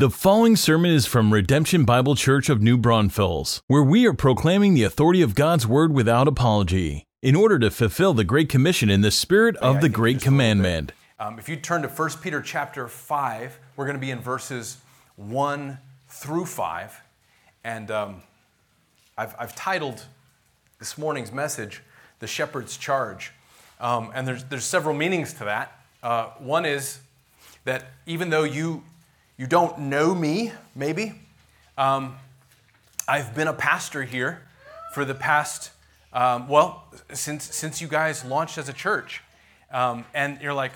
The following sermon is from Redemption Bible Church of New Braunfels, where we are proclaiming the authority of God's Word without apology, in order to fulfill the Great Commission in the spirit of the Great just a little bit. Commandment. Um, if you turn to 1 Peter chapter 5, we're going to be in verses 1 through 5. And um, I've, I've titled this morning's message, The Shepherd's Charge. Um, and there's, there's several meanings to that. Uh, one is that even though you, you don't know me, maybe, um, I've been a pastor here for the past, um, well, since, since you guys launched as a church. Um, and you're like,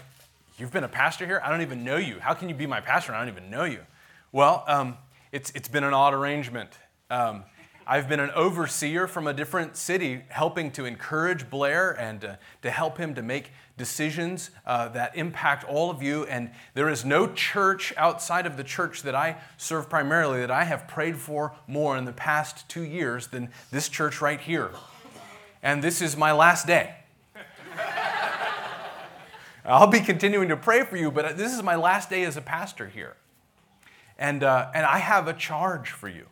You've been a pastor here? I don't even know you. How can you be my pastor? I don't even know you. Well, um, it's, it's been an odd arrangement. Um, I've been an overseer from a different city, helping to encourage Blair and uh, to help him to make decisions uh, that impact all of you. And there is no church outside of the church that I serve primarily that I have prayed for more in the past two years than this church right here. And this is my last day. I'll be continuing to pray for you, but this is my last day as a pastor here. And, uh, and I have a charge for you.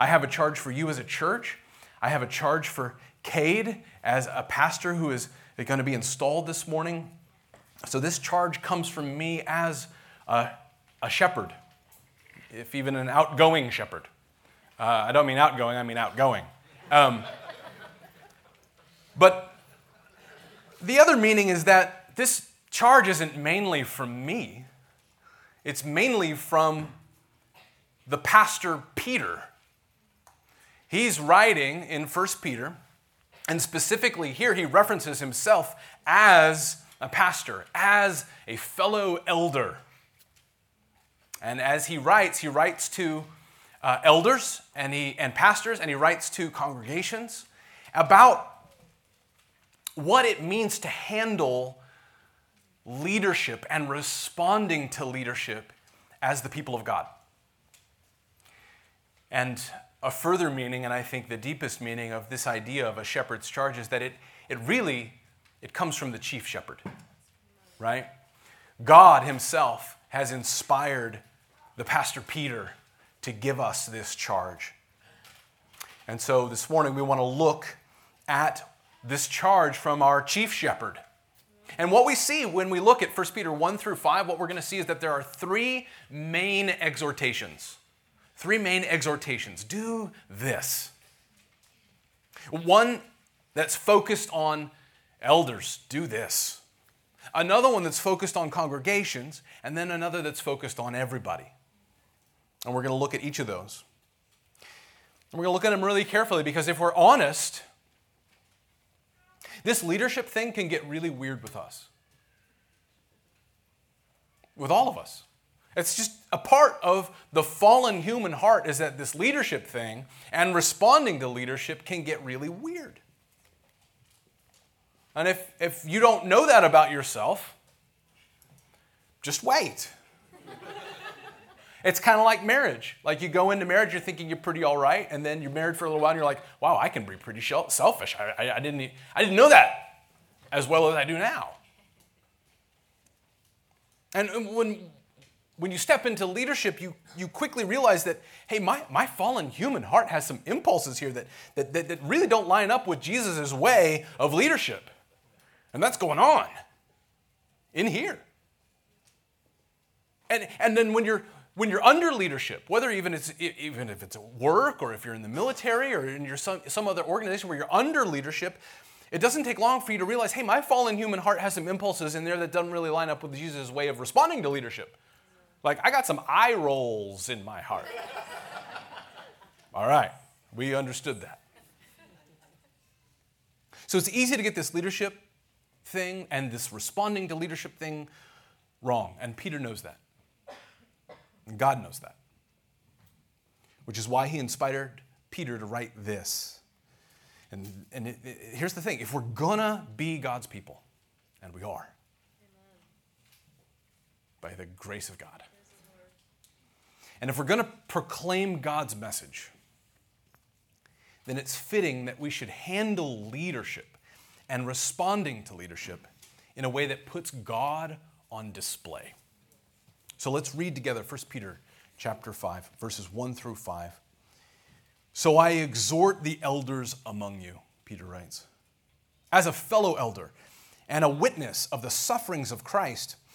I have a charge for you as a church. I have a charge for Cade as a pastor who is going to be installed this morning. So this charge comes from me as a, a shepherd, if even an outgoing shepherd. Uh, I don't mean outgoing, I mean outgoing. Um, but the other meaning is that this charge isn't mainly from me, it's mainly from the pastor Peter. He's writing in 1 Peter, and specifically here, he references himself as a pastor, as a fellow elder. And as he writes, he writes to uh, elders and, he, and pastors, and he writes to congregations about what it means to handle leadership and responding to leadership as the people of God. And a further meaning, and I think the deepest meaning of this idea of a shepherd's charge is that it, it really it comes from the chief shepherd. Right? God himself has inspired the pastor Peter to give us this charge. And so this morning we want to look at this charge from our chief shepherd. And what we see when we look at 1 Peter 1 through 5, what we're going to see is that there are three main exhortations. Three main exhortations. Do this. One that's focused on elders, do this. Another one that's focused on congregations, and then another that's focused on everybody. And we're going to look at each of those. And we're going to look at them really carefully because if we're honest, this leadership thing can get really weird with us. With all of us. It's just a part of the fallen human heart is that this leadership thing and responding to leadership can get really weird. And if, if you don't know that about yourself, just wait. It's kind of like marriage. Like you go into marriage, you're thinking you're pretty all right, and then you're married for a little while, and you're like, "Wow, I can be pretty selfish. I, I, I didn't, I didn't know that as well as I do now." And when when you step into leadership, you, you quickly realize that, hey, my, my fallen human heart has some impulses here that, that, that, that really don't line up with Jesus' way of leadership. And that's going on in here. And, and then when you're when you're under leadership, whether even it's even if it's at work or if you're in the military or in your some, some other organization where you're under leadership, it doesn't take long for you to realize, hey, my fallen human heart has some impulses in there that doesn't really line up with Jesus' way of responding to leadership. Like I got some eye rolls in my heart. All right, we understood that. So it's easy to get this leadership thing and this responding to leadership thing wrong, and Peter knows that. And God knows that. Which is why he inspired Peter to write this. And, and it, it- here's the thing if we're gonna be God's people, and we are, by the grace of God, and if we're gonna proclaim God's message, then it's fitting that we should handle leadership and responding to leadership in a way that puts God on display. So let's read together 1 Peter chapter 5, verses 1 through 5. So I exhort the elders among you, Peter writes, as a fellow elder and a witness of the sufferings of Christ,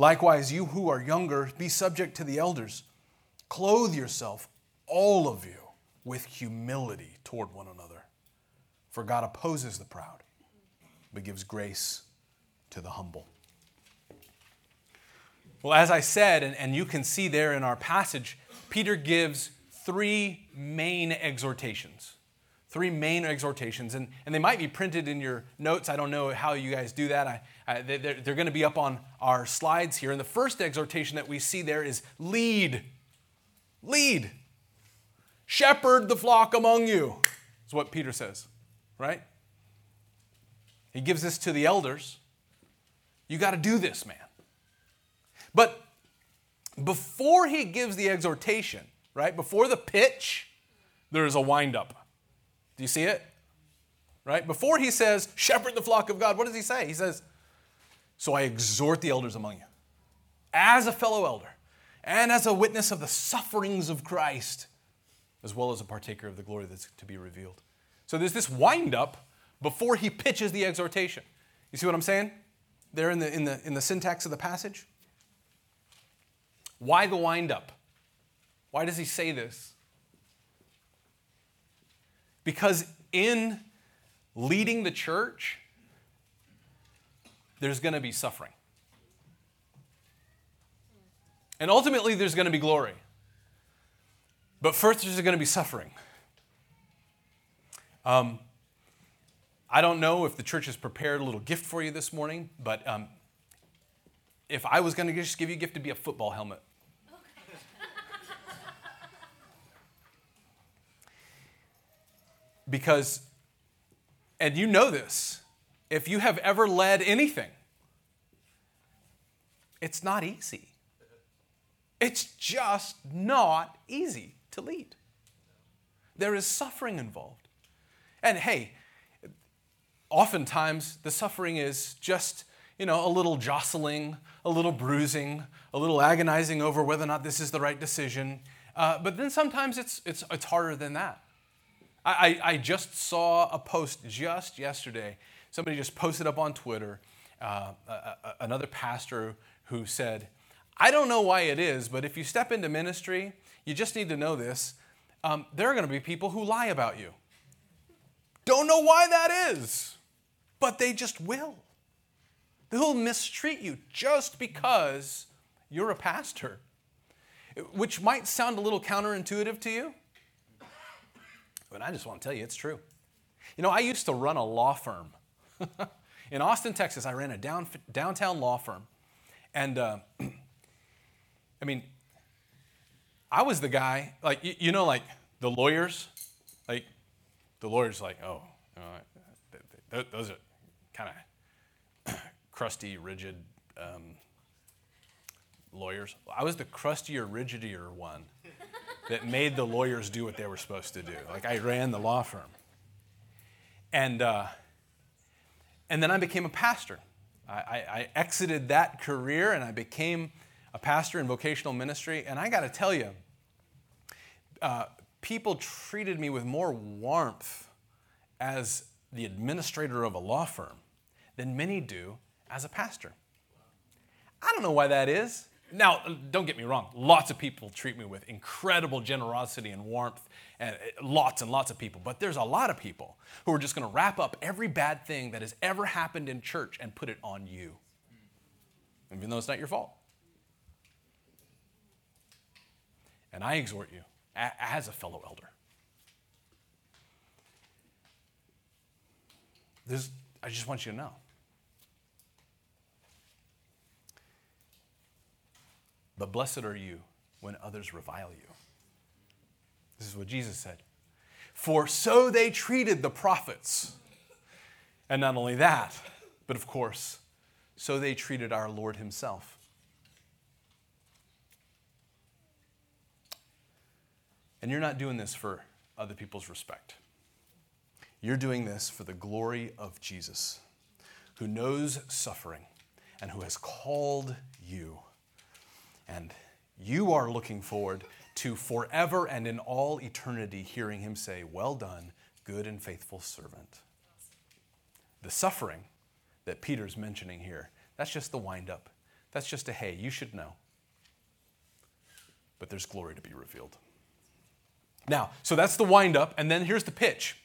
Likewise, you who are younger, be subject to the elders. Clothe yourself, all of you, with humility toward one another. For God opposes the proud, but gives grace to the humble. Well, as I said, and, and you can see there in our passage, Peter gives three main exhortations three main exhortations, and, and they might be printed in your notes. I don't know how you guys do that. I, Uh, I, they're, they're going to be up on our slides here. And the first exhortation that we see there is lead. Lead. Shepherd the flock among you, is what Peter says, right? He gives this to the elders. You got to do this, man. But before he gives the exhortation, right, before the pitch, there is a windup. Do you see it? Right? Before he says, shepherd the flock of God, what does he say? He says, So I exhort the elders among you, as a fellow elder, and as a witness of the sufferings of Christ, as well as a partaker of the glory that's to be revealed. So there's this wind up before he pitches the exhortation. You see what I'm saying? There in the, in the, in the syntax of the passage? Why the wind up? Why does he say this? Because in leading the church, there's going to be suffering. And ultimately, there's going to be glory. But first, there's going to be suffering. Um, I don't know if the church has prepared a little gift for you this morning, but um, if I was going to just give you a gift, to be a football helmet. Because, and you know this, if you have ever led anything, it's not easy. It's just not easy to lead. There is suffering involved. And hey, oftentimes the suffering is just, you know, a little jostling, a little bruising, a little agonizing over whether or not this is the right decision. Uh, but then sometimes it's, it's, it's harder than that. I, I just saw a post just yesterday. Somebody just posted up on Twitter, uh, a, a, another pastor who said, I don't know why it is, but if you step into ministry, you just need to know this. Um, there are going to be people who lie about you. Don't know why that is, but they just will. They'll mistreat you just because you're a pastor, which might sound a little counterintuitive to you. But I just want to tell you, it's true. You know, I used to run a law firm. in Austin, Texas, I ran a down, downtown law firm. And uh, I mean, I was the guy, like, you, you, know, like the lawyers, like, the lawyers, like, oh, those are kind of crusty, rigid um, lawyers. I was the crustier, rigidier one that made the lawyers do what they were supposed to do. Like I ran the law firm. And, uh, and then I became a pastor. I, I, exited that career and I became a pastor in vocational ministry. And I got to tell you, uh, people treated me with more warmth as the administrator of a law firm than many do as a pastor. I don't know why that is. Now, don't get me wrong, lots of people treat me with incredible generosity and warmth, and eh, lots and lots of people. But there's a lot of people who are just going to wrap up every bad thing that has ever happened in church and put it on you, even though it's not your fault. And I exhort you, as a fellow elder, this, I just want you to know But blessed are you when others revile you what Jesus said. For so they treated the prophets. And not only that, but of course, so they treated our Lord Himself. And you're not doing this for other people's respect. You're doing this for the glory of Jesus, who knows suffering and who has called you. And you are looking forward to forever and in all eternity hearing him say, Well done, good and faithful servant. The suffering that Peter's mentioning here, that's just the wind up. That's just a hey, you should know. But there's glory to be revealed. Now, so that's the wind up, and then here's the pitch.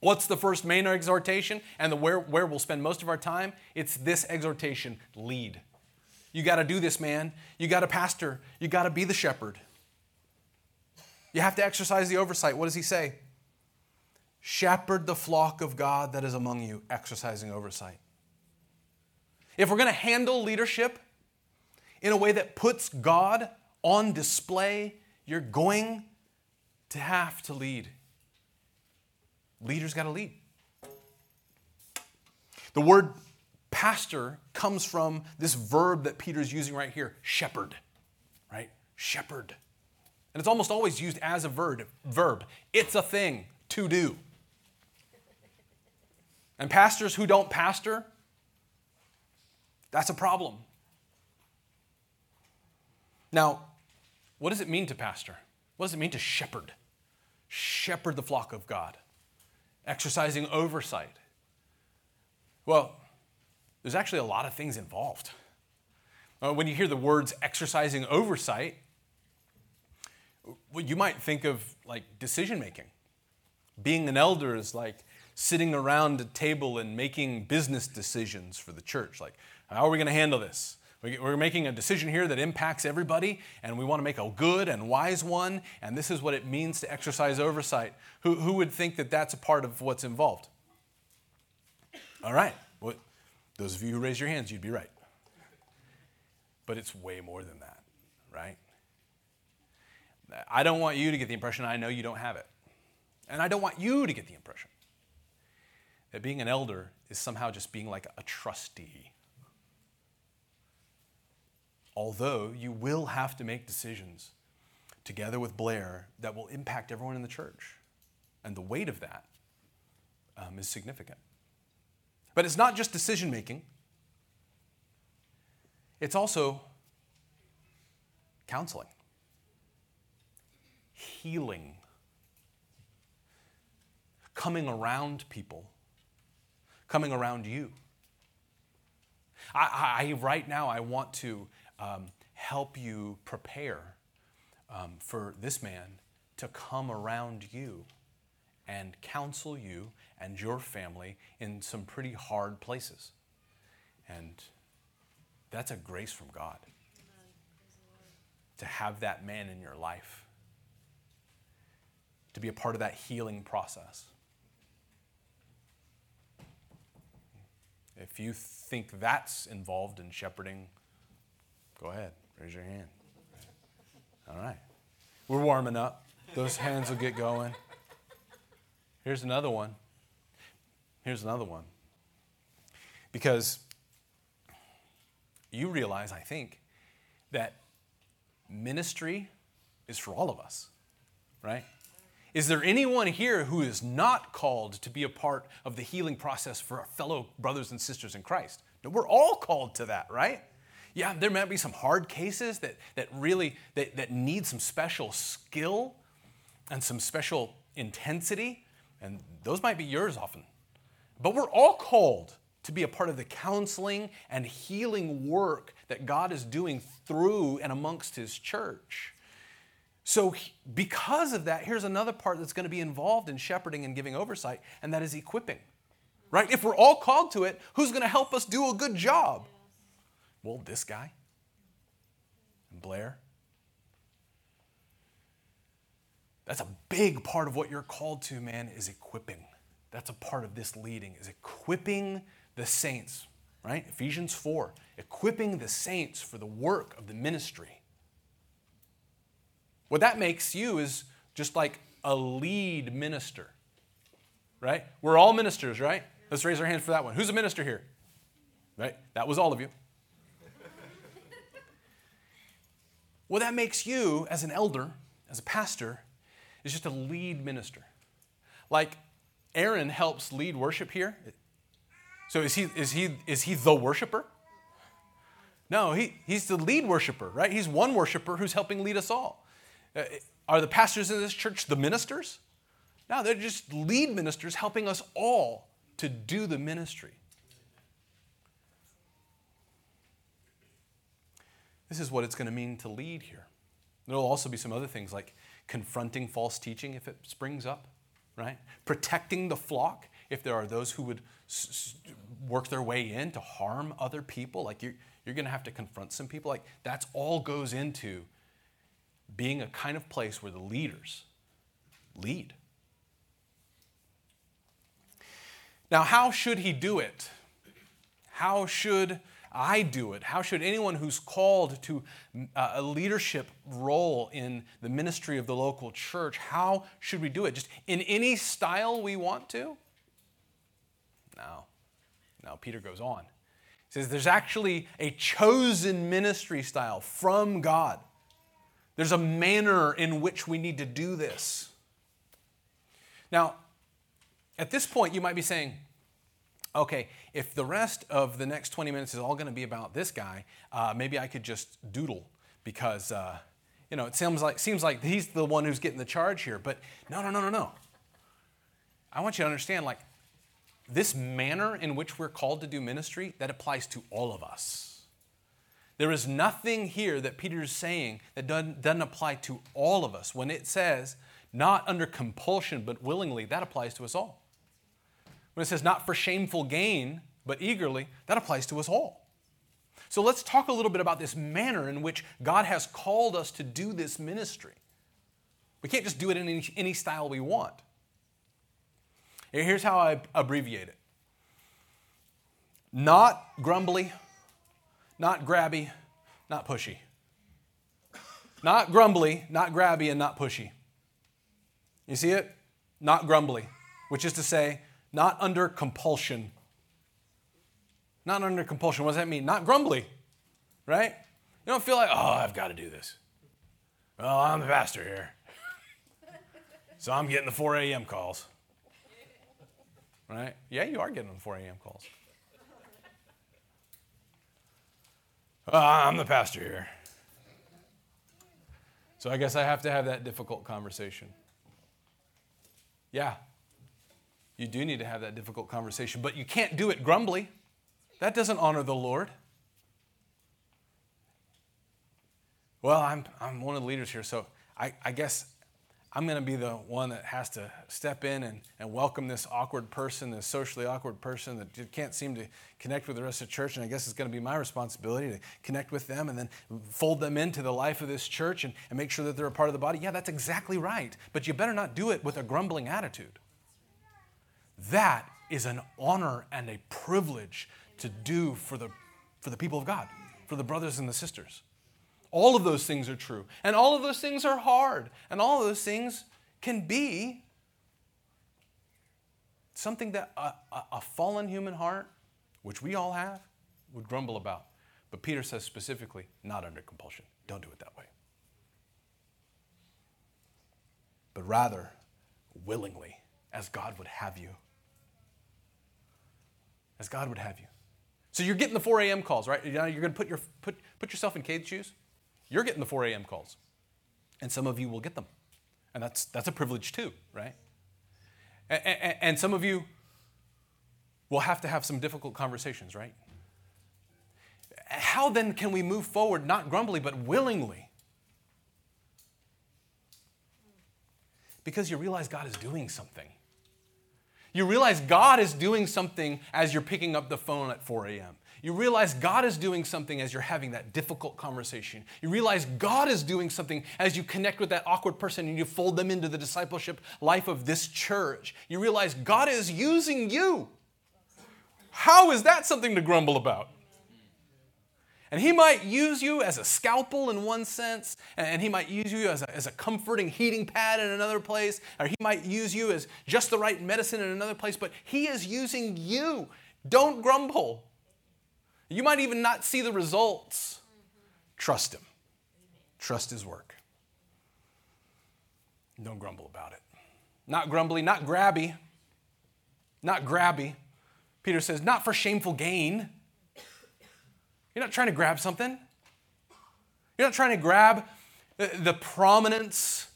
What's the first main exhortation and the where, where we'll spend most of our time? It's this exhortation lead. You got to do this, man. You got to pastor. You got to be the shepherd. You have to exercise the oversight. What does he say? Shepherd the flock of God that is among you, exercising oversight. If we're going to handle leadership in a way that puts God on display, you're going to have to lead. Leaders got to lead. The word pastor comes from this verb that Peter's using right here shepherd, right? Shepherd. And it's almost always used as a verb. verb. It's a thing to do. And pastors who don't pastor, that's a problem. Now, what does it mean to pastor? What does it mean to shepherd? Shepherd the flock of God, exercising oversight. Well, there's actually a lot of things involved. Uh, when you hear the words exercising oversight, well, you might think of like decision making. Being an elder is like sitting around a table and making business decisions for the church. Like, how are we going to handle this? We're making a decision here that impacts everybody, and we want to make a good and wise one, and this is what it means to exercise oversight. Who, who would think that that's a part of what's involved? All right. Well, those of you who raise your hands, you'd be right. But it's way more than that, right? I don't want you to get the impression I know you don't have it. And I don't want you to get the impression that being an elder is somehow just being like a trustee. Although you will have to make decisions together with Blair that will impact everyone in the church. And the weight of that um, is significant. But it's not just decision making, it's also counseling healing, coming around people, coming around you. I, I right now, I want to um, help you prepare um, for this man to come around you and counsel you and your family in some pretty hard places. And that's a grace from God to have that man in your life to be a part of that healing process. If you think that's involved in shepherding, go ahead, raise your hand. All right. We're warming up. Those hands will get going. Here's another one. Here's another one. Because you realize, I think, that ministry is for all of us, right? Is there anyone here who is not called to be a part of the healing process for our fellow brothers and sisters in Christ? No, we're all called to that, right? Yeah, there might be some hard cases that, that really that, that need some special skill and some special intensity, and those might be yours often. But we're all called to be a part of the counseling and healing work that God is doing through and amongst His church. So, because of that, here's another part that's going to be involved in shepherding and giving oversight, and that is equipping. Right? If we're all called to it, who's going to help us do a good job? Well, this guy and Blair. That's a big part of what you're called to, man, is equipping. That's a part of this leading, is equipping the saints, right? Ephesians 4, equipping the saints for the work of the ministry. What that makes you is just like a lead minister. Right? We're all ministers, right? Let's raise our hands for that one. Who's a minister here? Right? That was all of you. What that makes you, as an elder, as a pastor, is just a lead minister. Like Aaron helps lead worship here. So is he, is he, is he the worshiper? No, he, he's the lead worshiper, right? He's one worshiper who's helping lead us all. Uh, are the pastors in this church the ministers? No, they're just lead ministers helping us all to do the ministry. This is what it's going to mean to lead here. There'll also be some other things like confronting false teaching if it springs up, right? Protecting the flock if there are those who would s- work their way in to harm other people. Like you're, you're going to have to confront some people. Like that's all goes into being a kind of place where the leaders lead. Now, how should he do it? How should I do it? How should anyone who's called to uh, a leadership role in the ministry of the local church, how should we do it? Just in any style we want to? No. No, Peter goes on. He says there's actually a chosen ministry style from God. There's a manner in which we need to do this. Now, at this point, you might be saying, okay, if the rest of the next 20 minutes is all going to be about this guy, uh, maybe I could just doodle because, uh, you know, it seems like, seems like he's the one who's getting the charge here. But no, no, no, no, no. I want you to understand, like, this manner in which we're called to do ministry, that applies to all of us. There is nothing here that Peter is saying that doesn't, doesn't apply to all of us. When it says, not under compulsion, but willingly, that applies to us all. When it says not for shameful gain, but eagerly, that applies to us all. So let's talk a little bit about this manner in which God has called us to do this ministry. We can't just do it in any, any style we want. Here's how I abbreviate it not grumbly, not grabby, not pushy. Not grumbly, not grabby, and not pushy. You see it? Not grumbly, which is to say, not under compulsion. Not under compulsion. What does that mean? Not grumbly, right? You don't feel like, oh, I've got to do this. Well, I'm the pastor here. so I'm getting the 4 a.m. calls. Right? Yeah, you are getting the 4 a.m. calls. Oh, I'm the pastor here. So I guess I have to have that difficult conversation. Yeah, you do need to have that difficult conversation, but you can't do it grumbly. That doesn't honor the Lord. Well, I'm, I'm one of the leaders here, so I, I guess I'm going to be the one that has to step in and, and welcome this awkward person, this socially awkward person that can't seem to connect with the rest of the church. And I guess it's going to be my responsibility to connect with them and then fold them into the life of this church and, and make sure that they're a part of the body. Yeah, that's exactly right. But you better not do it with a grumbling attitude. That is an honor and a privilege to do for the, for the people of God, for the brothers and the sisters. All of those things are true. And all of those things are hard. And all of those things can be something that a, a, a, fallen human heart, which we all have, would grumble about. But Peter says specifically, not under compulsion. Don't do it that way. But rather, willingly, as God would have you as God would have you. So you're getting the 4 a.m. calls, right? You're going to put, your, put, put yourself in Cade's shoes. You're getting the 4 a.m. calls. And some of you will get them. And that's, that's a privilege too, right? And, and, and some of you will have to have some difficult conversations, right? How then can we move forward, not grumbly, but willingly? Because you realize God is doing something. You realize God is doing something as you're picking up the phone at 4 a.m. You realize God is doing something as you're having that difficult conversation. You realize God is doing something as you connect with that awkward person and you fold them into the discipleship life of this church. You realize God is using you. How is that something to grumble about? And he might use you as a scalpel in one sense, and he might use you as a, as a comforting heating pad in another place, or he might use you as just the right medicine in another place, but he is using you. Don't grumble. You might even not see the results. Trust him, trust his work. Don't grumble about it. Not grumbly, not grabby, not grabby. Peter says, not for shameful gain you're not trying to grab something. You're not trying to grab the, prominence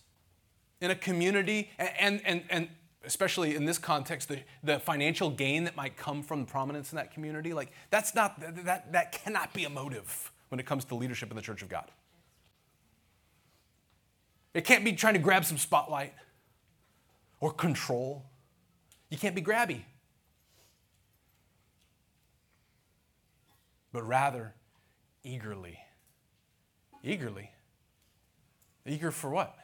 in a community and, and, and especially in this context, the, the financial gain that might come from prominence in that community. Like, that's not, that, that cannot be a motive when it comes to leadership in the church of God. It can't be trying to grab some spotlight or control. You can't be grabby. but rather eagerly. Eagerly. Eager for what?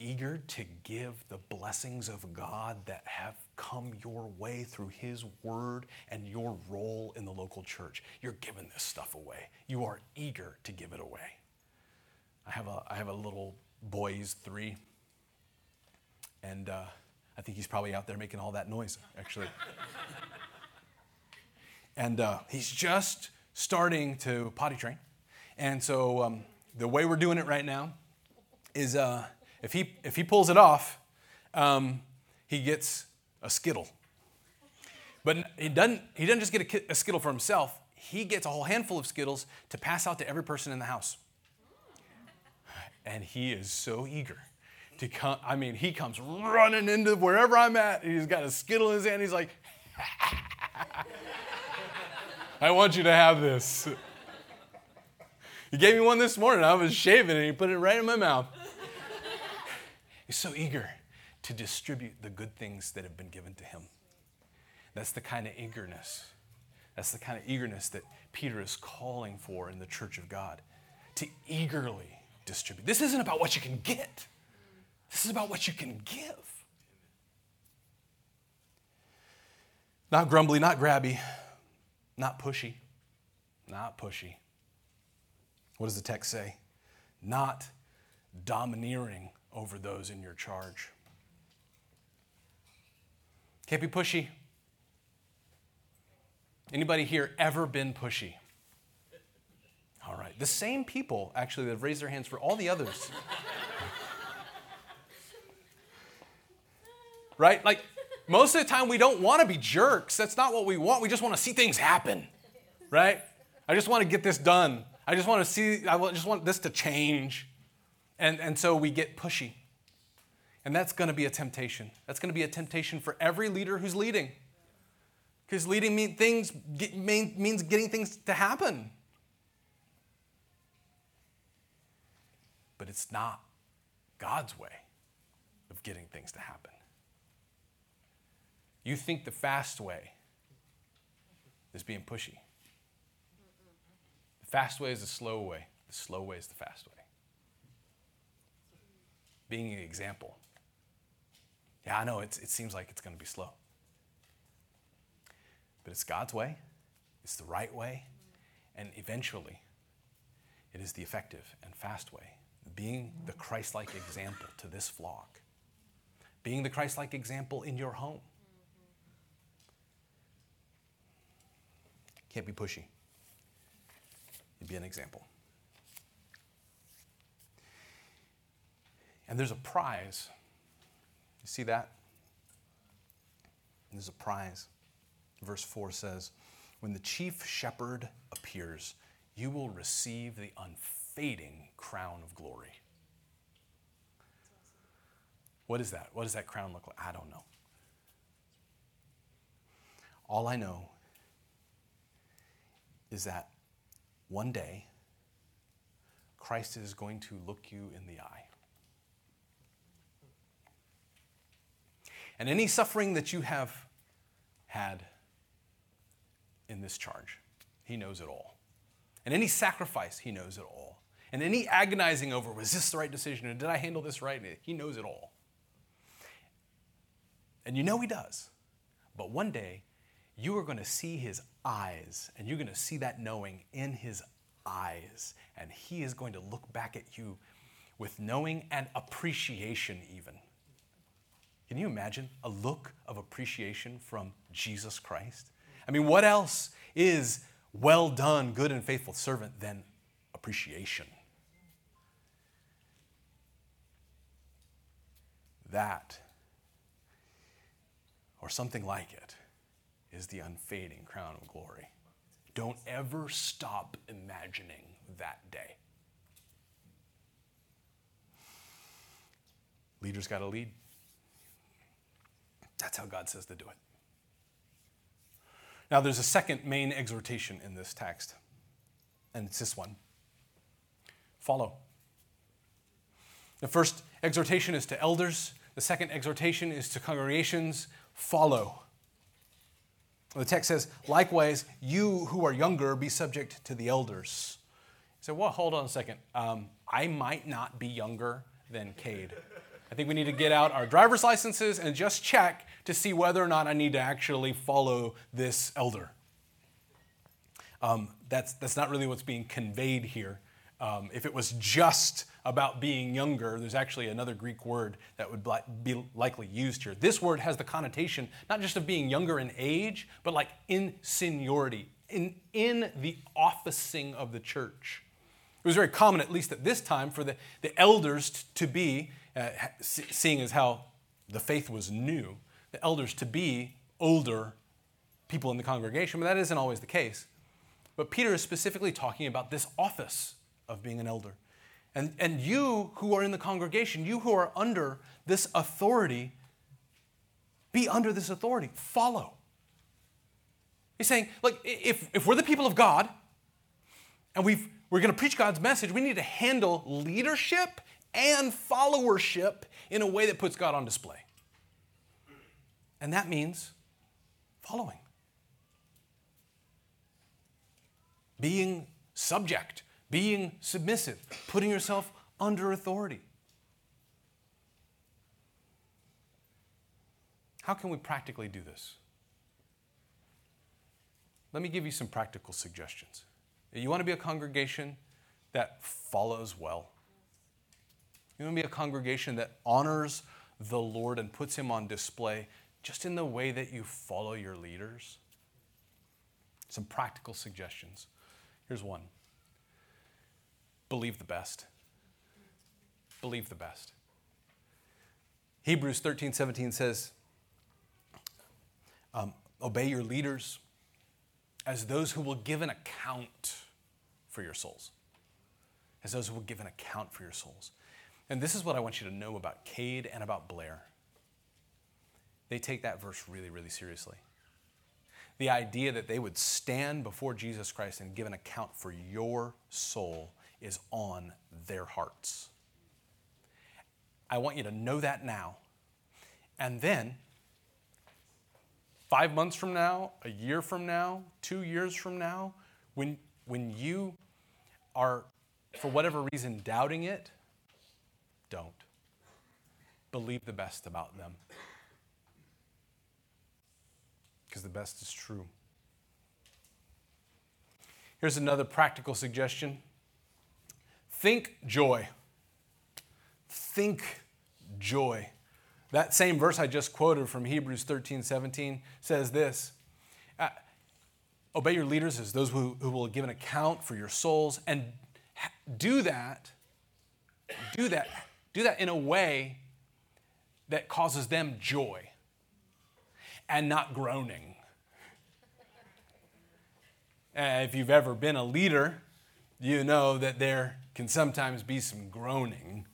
Eager to give the blessings of God that have come your way through His Word and your role in the local church. You're giving this stuff away. You are eager to give it away. I have a, I have a little boy, he's three, and uh, I think he's probably out there making all that noise, actually. And uh, he's just starting to potty train. And so um, the way we're doing it right now is uh, if, he, if he pulls it off, um, he gets a Skittle. But he doesn't, he doesn't just get a, a Skittle for himself, he gets a whole handful of Skittles to pass out to every person in the house. And he is so eager to come. I mean, he comes running into wherever I'm at. He's got a Skittle in his hand. He's like, I want you to have this. He gave me one this morning. I was shaving and he put it right in my mouth. He's so eager to distribute the good things that have been given to him. That's the kind of eagerness. That's the kind of eagerness that Peter is calling for in the church of God to eagerly distribute. This isn't about what you can get, this is about what you can give. Not grumbly, not grabby, not pushy. Not pushy. What does the text say? Not domineering over those in your charge. Can't be pushy. Anybody here ever been pushy? All right. The same people actually that have raised their hands for all the others. right? Like most of the time, we don't want to be jerks. That's not what we want. We just want to see things happen, right? I just want to get this done. I just want to see, I just want this to change. And, and so we get pushy. And that's going to be a temptation. That's going to be a temptation for every leader who's leading. Because leading mean things, get, mean, means getting things to happen. But it's not God's way of getting things to happen. You think the fast way is being pushy. The fast way is the slow way, the slow way is the fast way. Being an example. Yeah, I know it seems like it's going to be slow. But it's God's way, it's the right way, and eventually it is the effective and fast way. Being the Christ like example to this flock, being the Christ like example in your home Can't be pushy. You'd be an example. And there's a prize. You see that? There's a prize. Verse 4 says, When the chief shepherd appears, you will receive the unfading crown of glory. What is that? What does that crown look like? I don't know. All I know is that one day Christ is going to look you in the eye. And any suffering that you have had in this charge, He knows it all. And any sacrifice, He knows it all. And any agonizing over, was this the right decision? And did I handle this right? He knows it all. And you know He does. But one day, you are going to see his eyes, and you're going to see that knowing in his eyes. And he is going to look back at you with knowing and appreciation, even. Can you imagine a look of appreciation from Jesus Christ? I mean, what else is well done, good and faithful servant than appreciation? That, or something like it, is the unfading crown of glory. Don't ever stop imagining that day. Leaders got to lead. That's how God says to do it. Now, there's a second main exhortation in this text, and it's this one follow. The first exhortation is to elders, the second exhortation is to congregations follow. The text says, likewise, you who are younger, be subject to the elders. Say, well, hold on a second. Um, I might not be younger than Cade. I think we need to get out our driver's licenses and just check to see whether or not I need to actually follow this elder. Um, that's, that's not really what's being conveyed here. Um, if it was just about being younger, there's actually another Greek word that would be likely used here. This word has the connotation not just of being younger in age, but like in seniority, in, in the officing of the church. It was very common, at least at this time, for the, the elders to be uh, seeing as how the faith was new, the elders to be older people in the congregation, but that isn't always the case. But Peter is specifically talking about this office of being an elder. And, and you who are in the congregation, you who are under this authority, be under this authority. Follow. He's saying, like, if, if we're the people of God and we've, we're going to preach God's message, we need to handle leadership and followership in a way that puts God on display. And that means following, being subject, being submissive, putting yourself under authority. How can we practically do this? Let me give you some practical suggestions. You want to be a congregation that follows well. You want to be a congregation that honors the Lord and puts Him on display just in the way that you follow your leaders? Some practical suggestions. Here's one believe the best. Believe the best. Hebrews 13 17 says, um, Obey your leaders as those who will give an account for your souls. As those who will give an account for your souls. And this is what I want you to know about Cade and about Blair. They take that verse really, really seriously. The idea that they would stand before Jesus Christ and give an account for your soul is on their hearts. I want you to know that now. And then, five months from now, a year from now, two years from now, when, when you are, for whatever reason, doubting it, don't. Believe the best about them. Because the best is true. Here's another practical suggestion think joy. Think joy. That same verse I just quoted from Hebrews 13 17 says this uh, Obey your leaders as those who, who will give an account for your souls, and do that. Do that do that in a way that causes them joy and not groaning. Uh, if you've ever been a leader, you know that there can sometimes be some groaning.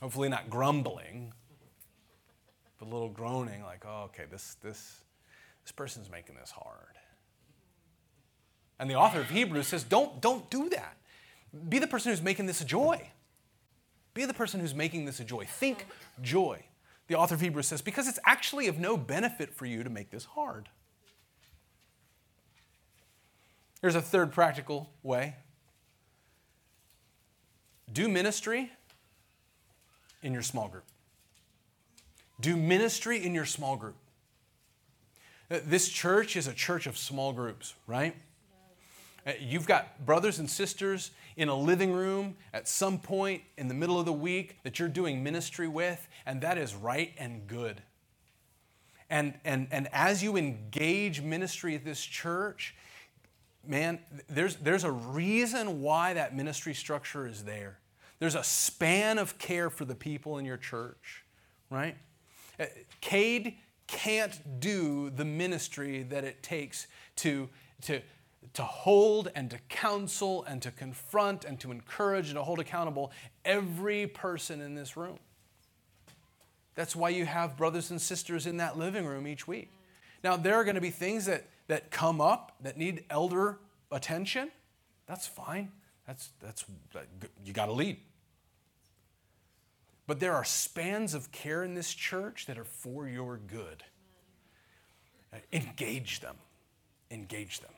Hopefully, not grumbling, but a little groaning, like, oh, okay, this, this, this person's making this hard. And the author of Hebrews says, don't, don't do that. Be the person who's making this a joy. Be the person who's making this a joy. Think joy. The author of Hebrews says, because it's actually of no benefit for you to make this hard. Here's a third practical way do ministry in your small group. Do ministry in your small group. This church is a church of small groups, right? Uh, You've got brothers and sisters in a living room at some point in the middle of the week that you're doing ministry with, and that is right and good. And, and, and as you engage ministry at this church, man, there's, there's a reason why that ministry structure is there. There's a span of care for the people in your church, right? Uh, Cade can't do the ministry that it takes to, to, to hold and to counsel and to confront and to encourage and to hold accountable every person in this room. That's why you have brothers and sisters in that living room each week. Now, there are going to be things that, that come up that need elder attention. That's fine. That's, that's, you got to lead. But there are spans of care in this church that are for your good. Engage them. Engage them.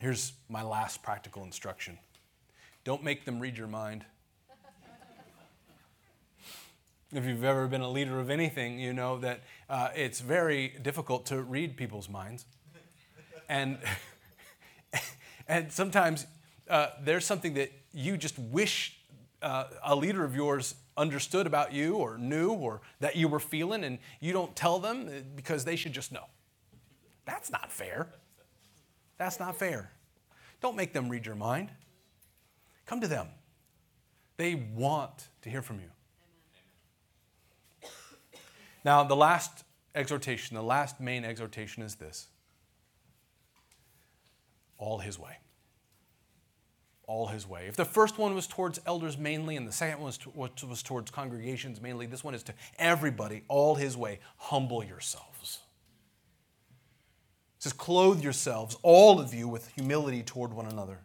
Here's my last practical instruction don't make them read your mind. If you've ever been a leader of anything, you know that uh, it's very difficult to read people's minds. And, and sometimes uh, there's something that you just wish uh, a leader of yours understood about you or knew or that you were feeling, and you don't tell them because they should just know. That's not fair. That's not fair. Don't make them read your mind. Come to them. They want to hear from you. Now, the last exhortation, the last main exhortation is this all his way. All his way. If the first one was towards elders mainly, and the second one was, to, was towards congregations mainly, this one is to everybody, all his way. Humble yourselves. Says, clothe yourselves, all of you, with humility toward one another.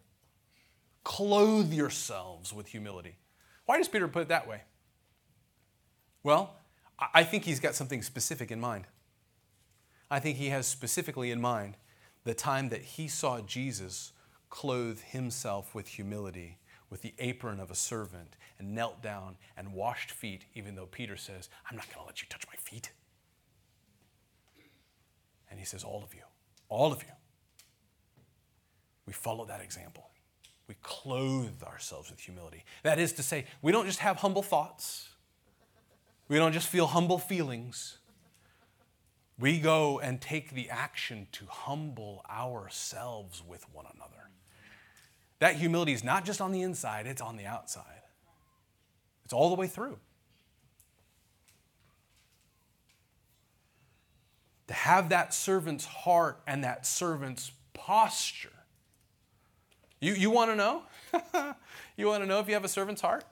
Clothe yourselves with humility. Why does Peter put it that way? Well, I think he's got something specific in mind. I think he has specifically in mind the time that he saw Jesus clothe himself with humility, with the apron of a servant, and knelt down and washed feet, even though Peter says, I'm not going to let you touch my feet. And he says, All of you, all of you, we follow that example. We clothe ourselves with humility. That is to say, we don't just have humble thoughts. We don't just feel humble feelings. We go and take the action to humble ourselves with one another. That humility is not just on the inside, it's on the outside. It's all the way through. To have that servant's heart and that servant's posture. You, you want to know? you want to know if you have a servant's heart?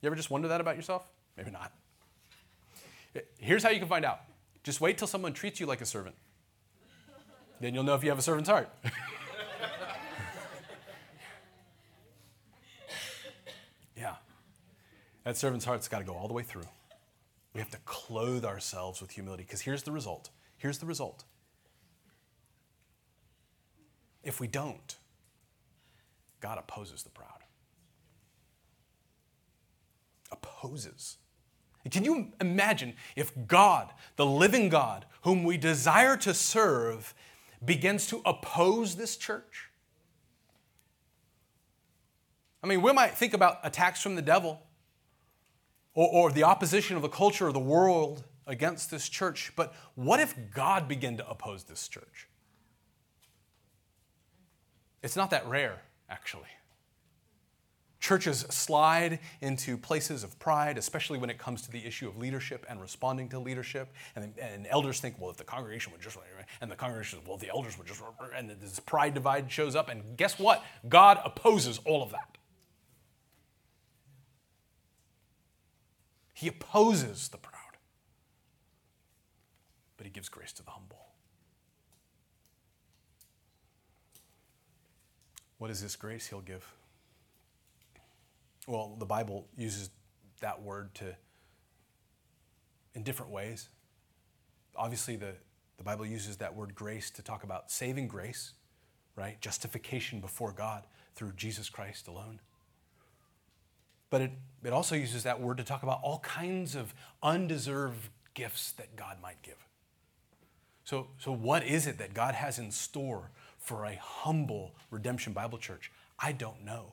You ever just wonder that about yourself? Maybe not. Here's how you can find out just wait till someone treats you like a servant. Then you'll know if you have a servant's heart. yeah. That servant's heart's got to go all the way through. We have to clothe ourselves with humility because here's the result. Here's the result. If we don't, God opposes the proud. Opposes. Can you imagine if God, the living God, whom we desire to serve, begins to oppose this church? I mean, we might think about attacks from the devil or, or the opposition of the culture of the world against this church, but what if God began to oppose this church? It's not that rare, actually. Churches slide into places of pride, especially when it comes to the issue of leadership and responding to leadership. And, and elders think, well, if the congregation would just, and the congregation, well, the elders would just, and this pride divide shows up. And guess what? God opposes all of that. He opposes the proud, but he gives grace to the humble. What is this grace he'll give? Well, the Bible uses that word to in different ways. Obviously, the, the Bible uses that word grace to talk about saving grace, right? Justification before God through Jesus Christ alone. But it, it also uses that word to talk about all kinds of undeserved gifts that God might give. So, so what is it that God has in store for a humble Redemption Bible Church? I don't know.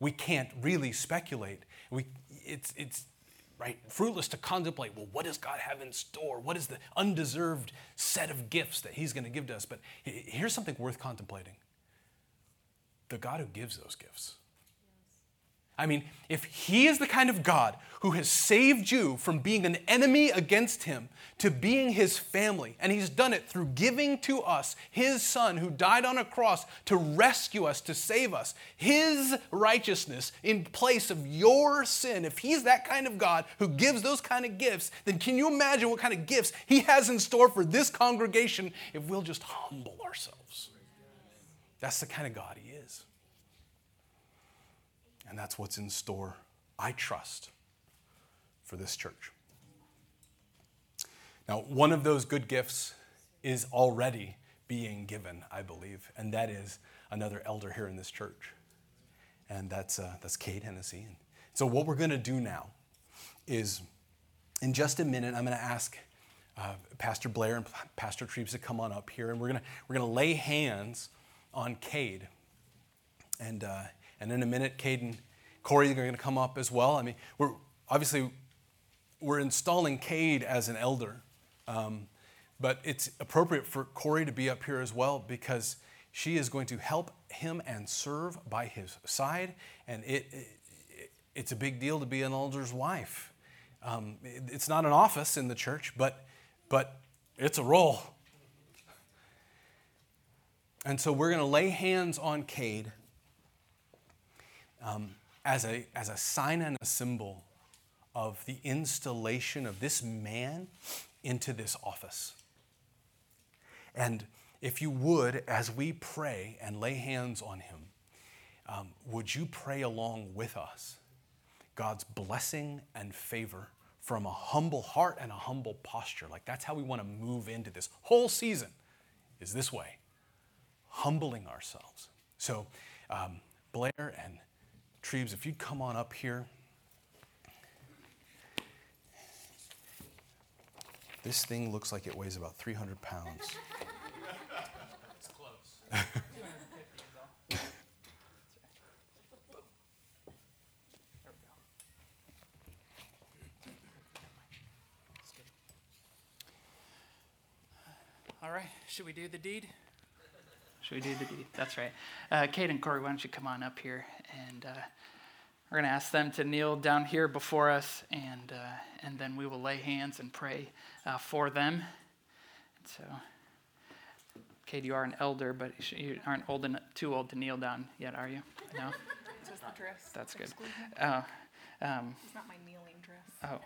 We can't really speculate. We, it's, it's right fruitless to contemplate. Well, what does God have in store? What is the undeserved set of gifts that He's going to give to us? But here's something worth contemplating: the God who gives those gifts. I mean, if he is the kind of God who has saved you from being an enemy against him to being his family, and he's done it through giving to us his son who died on a cross to rescue us, to save us, his righteousness in place of your sin, if he's that kind of God who gives those kind of gifts, then can you imagine what kind of gifts he has in store for this congregation if we'll just humble ourselves? That's the kind of God he is. And that's what's in store, I trust, for this church. Now, one of those good gifts is already being given, I believe, and that is another elder here in this church. And that's, uh, that's Cade Hennessy. So, what we're going to do now is, in just a minute, I'm going to ask uh, Pastor Blair and Pastor Treves to come on up here, and we're going we're gonna lay hands on Cade. And, uh, and in a minute, Caden, Corey are going to come up as well. I mean, we're obviously we're installing Cade as an elder, um, but it's appropriate for Corey to be up here as well because she is going to help him and serve by his side, and it, it it's a big deal to be an elder's wife. Um, it, it's not an office in the church, but but it's a role. And so we're going to lay hands on Cade um, as, a, as a sign and a symbol of the installation of this man into this office. And if you would, as we pray and lay hands on him, um, would you pray along with us God's blessing and favor from a humble heart and a humble posture? Like that's how we want to move into this whole season, is this way, humbling ourselves. So, um, Blair and Treves, if you'd come on up here. This thing looks like it weighs about 300 pounds. It's close. All right, should we do the deed? Should we do the deed? That's right. Uh, Cade and Corey, why don't you come on up here? And uh, we're going to ask them to kneel down here before us, and, uh, and then we will lay hands and pray uh, for them. And so, Cade, you are an elder, but you aren't old enough, too old to kneel down yet, are you? No? Just the dress. That's good. Oh, um, it's not my kneeling dress. Oh.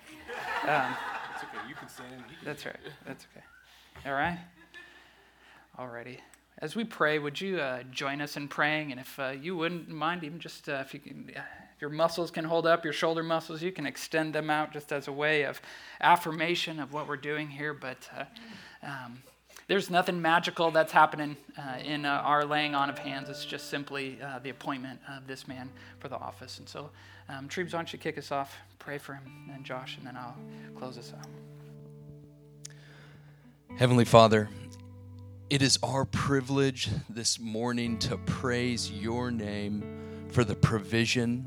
Um, That's okay. You can stand. That's right. That's okay. All right. Alrighty as we pray, would you uh, join us in praying? And if uh, you wouldn't mind, even just uh, if, you can, if your muscles can hold up, your shoulder muscles, you can extend them out just as a way of affirmation of what we're doing here. But uh, um, there's nothing magical that's happening uh, in uh, our laying on of hands. It's just simply the appointment of this man for the office. And so, um, Treebs, why don't you kick us off? Pray for him and Josh, and then I'll close us out. Heavenly Father, it is our privilege this morning to praise your name for the provision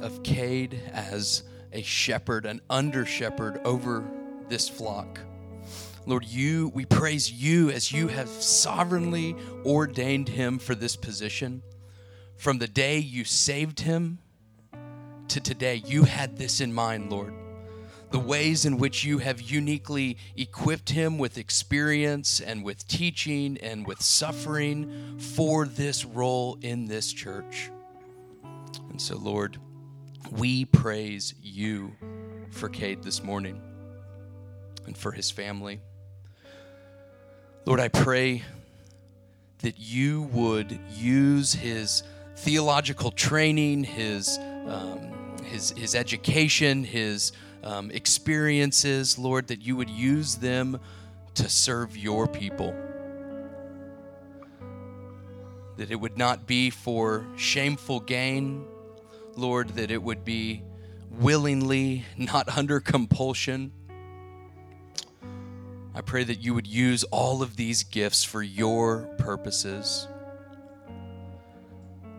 of Cade as a shepherd, an under shepherd over this flock. Lord, you we praise you as you have sovereignly ordained him for this position. From the day you saved him to today, you had this in mind, Lord the ways in which you have uniquely equipped him with experience and with teaching and with suffering for this role in this church. And so, Lord, we praise you for Cade this morning and for his family. Lord, I pray that you would use his theological training, his, um, his, his education, his um, experiences, Lord, that you would use them to serve your people. That it would not be for shameful gain, Lord, that it would be willingly, not under compulsion. I pray that you would use all of these gifts for your purposes.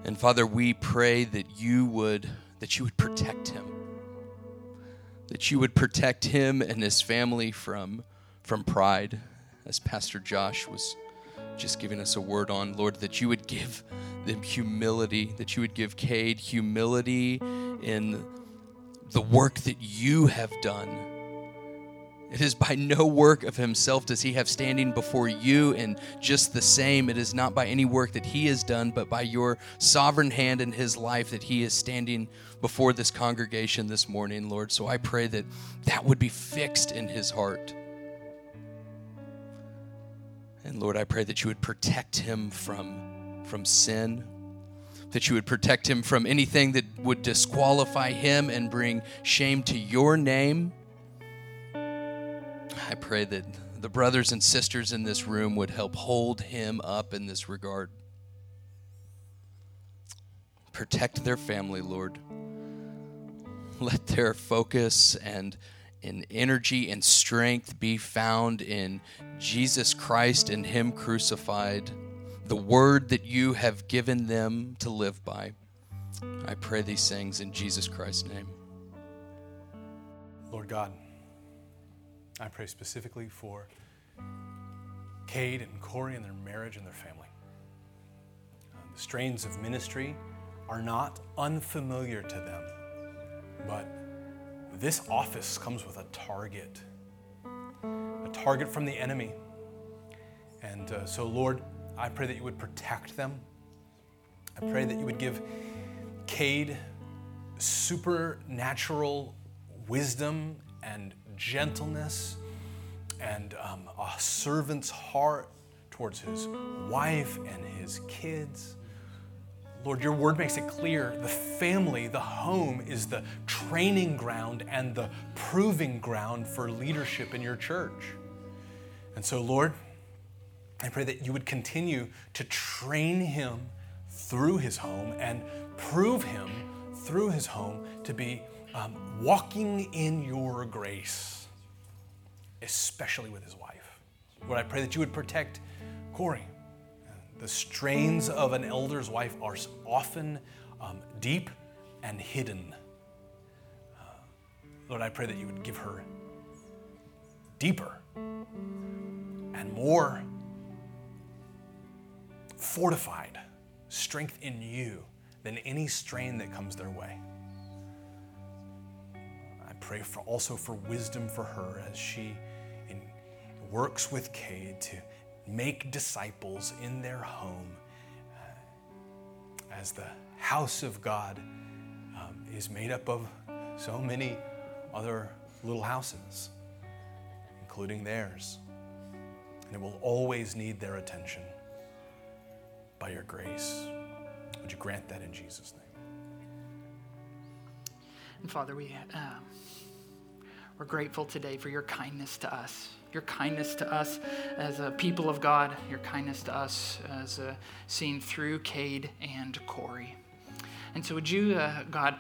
And Father, we pray that you would that you would protect him. That you would protect him and his family from from pride as Pastor Josh was just giving us a word on, Lord, that you would give them humility, that you would give Cade humility in the work that you have done. It is by no work of himself does he have standing before you, and just the same, it is not by any work that he has done, but by your sovereign hand in his life that he is standing before this congregation this morning, Lord. So I pray that that would be fixed in his heart. And Lord, I pray that you would protect him from, from sin, that you would protect him from anything that would disqualify him and bring shame to your name. I pray that the brothers and sisters in this room would help hold him up in this regard. Protect their family, Lord. Let their focus and in energy and strength be found in Jesus Christ and Him crucified, the word that you have given them to live by. I pray these things in Jesus Christ's name. Lord God, I pray specifically for Cade and Corey and their marriage and their family. Uh, the strains of ministry are not unfamiliar to them, but this office comes with a target, a target from the enemy. And uh, so, Lord, I pray that you would protect them. I pray that you would give Cade supernatural wisdom and gentleness and um, a servant's heart towards his wife and his kids. Lord, your word makes it clear the family, the home, is the training ground and the proving ground for leadership in your church. And so, Lord, I pray that you would continue to train him through his home and prove him through his home to be um, walking in your grace, especially with his wife. Lord, I pray that you would protect Corey the strains of an elder's wife are often um, deep and hidden. Uh, Lord, I pray that you would give her deeper and more fortified strength in you than any strain that comes their way. I pray for also for wisdom for her as she in, works with Cade to make disciples in their home uh, as the house of God um, is made up of so many other little houses, including theirs. And it will always need their attention by your grace. Would you grant that in Jesus' name? And Father, we, uh, we're grateful today for your kindness to us your kindness to us as a people of God, your kindness to us as seen through Cade and Corey. And so, would you, uh, God,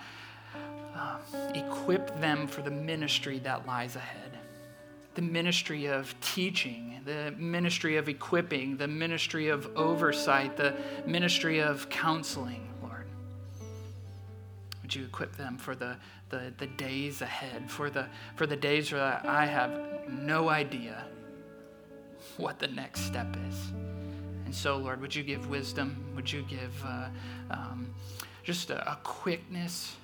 uh, equip them for the ministry that lies ahead? The ministry of teaching, the ministry of equipping, the ministry of oversight, the ministry of counseling. Would you equip them for the the, the days ahead, for the, for the days where I have no idea what the next step is. And so, Lord, would you give wisdom? Would you give uh, um, just a, a, quickness,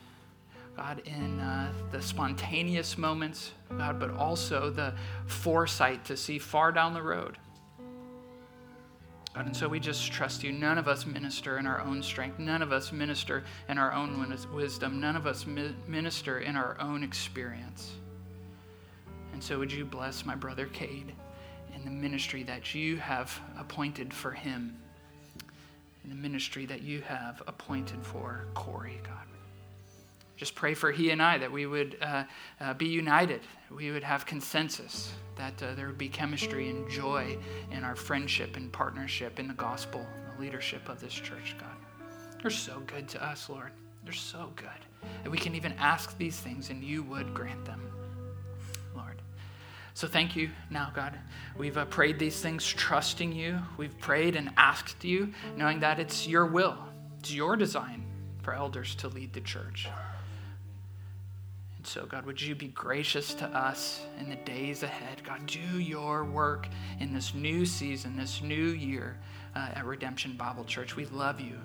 God, in uh, the spontaneous moments, God, but also the foresight to see far down the road? God, and so we just trust you. None of us minister in our own strength. None of us minister in our own wisdom. None of us minister in our own experience. And so would you bless my brother Cade in the ministry that you have appointed for him, in the ministry that you have appointed for Corey, God. Just pray for he and I that we would uh, uh, be united, we would have consensus, that uh, there would be chemistry and joy in our friendship and partnership in the gospel the leadership of this church, God. You're so good to us, Lord. You're so good. And we can even ask these things and you would grant them, Lord. So thank you now, God. We've uh, prayed these things trusting you. We've prayed and asked you, knowing that it's your will, it's your design for elders to lead the church. And so, God, would you be gracious to us in the days ahead? God, do your work in this new season, this new year uh, at Redemption Bible Church. We love you,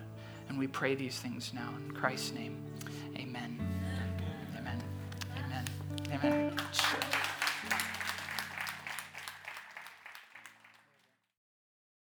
and we pray these things now in Christ's name. Amen. Amen. Amen. Amen.